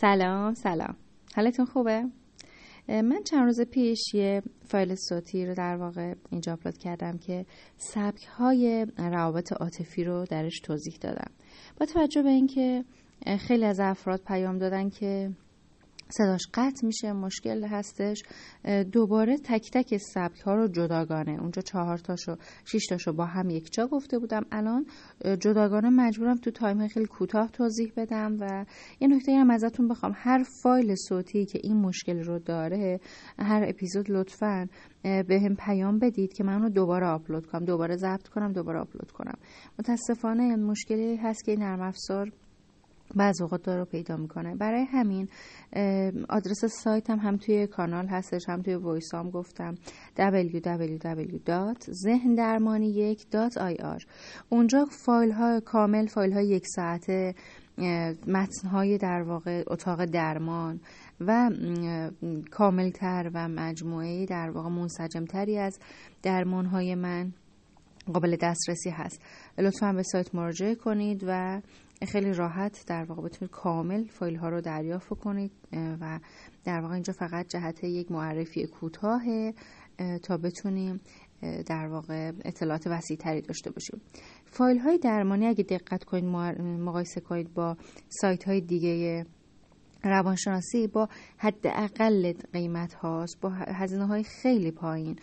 سلام سلام حالتون خوبه؟ من چند روز پیش یه فایل صوتی رو در واقع اینجا اپلود کردم که سبک های روابط عاطفی رو درش توضیح دادم با توجه به اینکه خیلی از افراد پیام دادن که صداش قطع میشه مشکل هستش. دوباره تک تک سبک ها رو جداگانه. اونجا چهار تاشو شش تاشو با هم یک جا گفته بودم. الان جداگانه مجبورم تو time خیلی کوتاه توضیح بدم و یه نکته هم ازتون بخوام. هر فایل صوتی که این مشکل رو داره هر اپیزود لطفا بهم پیام بدید که من رو دوباره آپلود کنم. دوباره ضبط کنم دوباره آپلود کنم. متاسفانه مشکلی هست که نرم افزار بعض اوقات داره پیدا می‌کنه. برای همین آدرس سایت هم هم توی کانال هستش هم توی voice هم گفتم. www.zehndarmani1.ir اونجا فایل های کامل فایل های یک ساعته متن های در واقع اتاق درمان و کاملتر و مجموعه در واقع منسجمتری از درمان های من قابل دسترسی هست. لطفا به سایت مراجعه کنید و خیلی راحت در واقع بتونید کامل فایل ها رو دریافت کنید و در واقع اینجا فقط جهت یک معرفی کوتاه تا بتونیم در واقع اطلاعات وسیع تری داشته باشیم. فایل های درمانی اگه دقت کنید مقایسه کنید با سایت های دیگه روانشناسی با حداقل قیمت هاست با هزینه های خیلی پایین.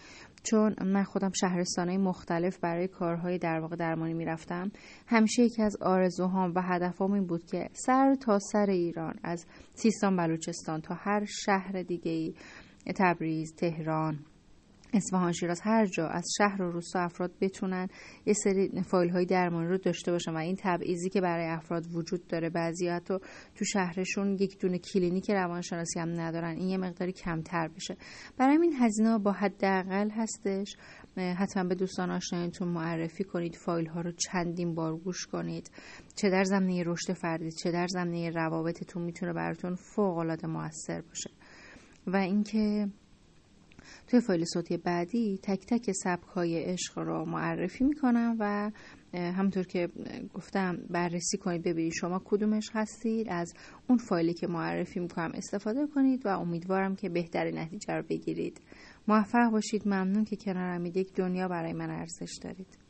چون من خودم شهرستانهای مختلف برای کارهای در واقع درمانی می‌رفتم. همیشه یکی از آرزوهام و هدفام این بود که سر تا سر ایران از سیستان بلوچستان تا هر شهر دیگه ای تبریز تهران اصفهان شیراز هر جا از شهر و روستا افراد بتونن یه سری فایل های درمانی رو داشته باشن و این تبعیضی که برای افراد وجود داره بعضی حتی تو شهرشون یک دونه کلینیک روانشناسی هم ندارن این یه مقداری کمتر بشه. برای این هزینه با حداقل هستش. حتما به دوستان آشنایتون معرفی کنید فایل ها رو چندین بار گوش کنید. چه در زمینه رشد فردی چه در زمینه روابطتون می‌تونه براتون فوق العاده موثر باشه. و اینکه توی فایل صوتی بعدی تک تک سبک های عشق رو معرفی می‌کنم و همطور که گفتم بررسی کنید ببینید شما کدومش هستید. از اون فایلی که معرفی می‌کنم استفاده کنید و امیدوارم که بهترین نتیجه رو بگیرید. موفق باشید. ممنون که کنارم یک دنیا برای من ارزش دارید.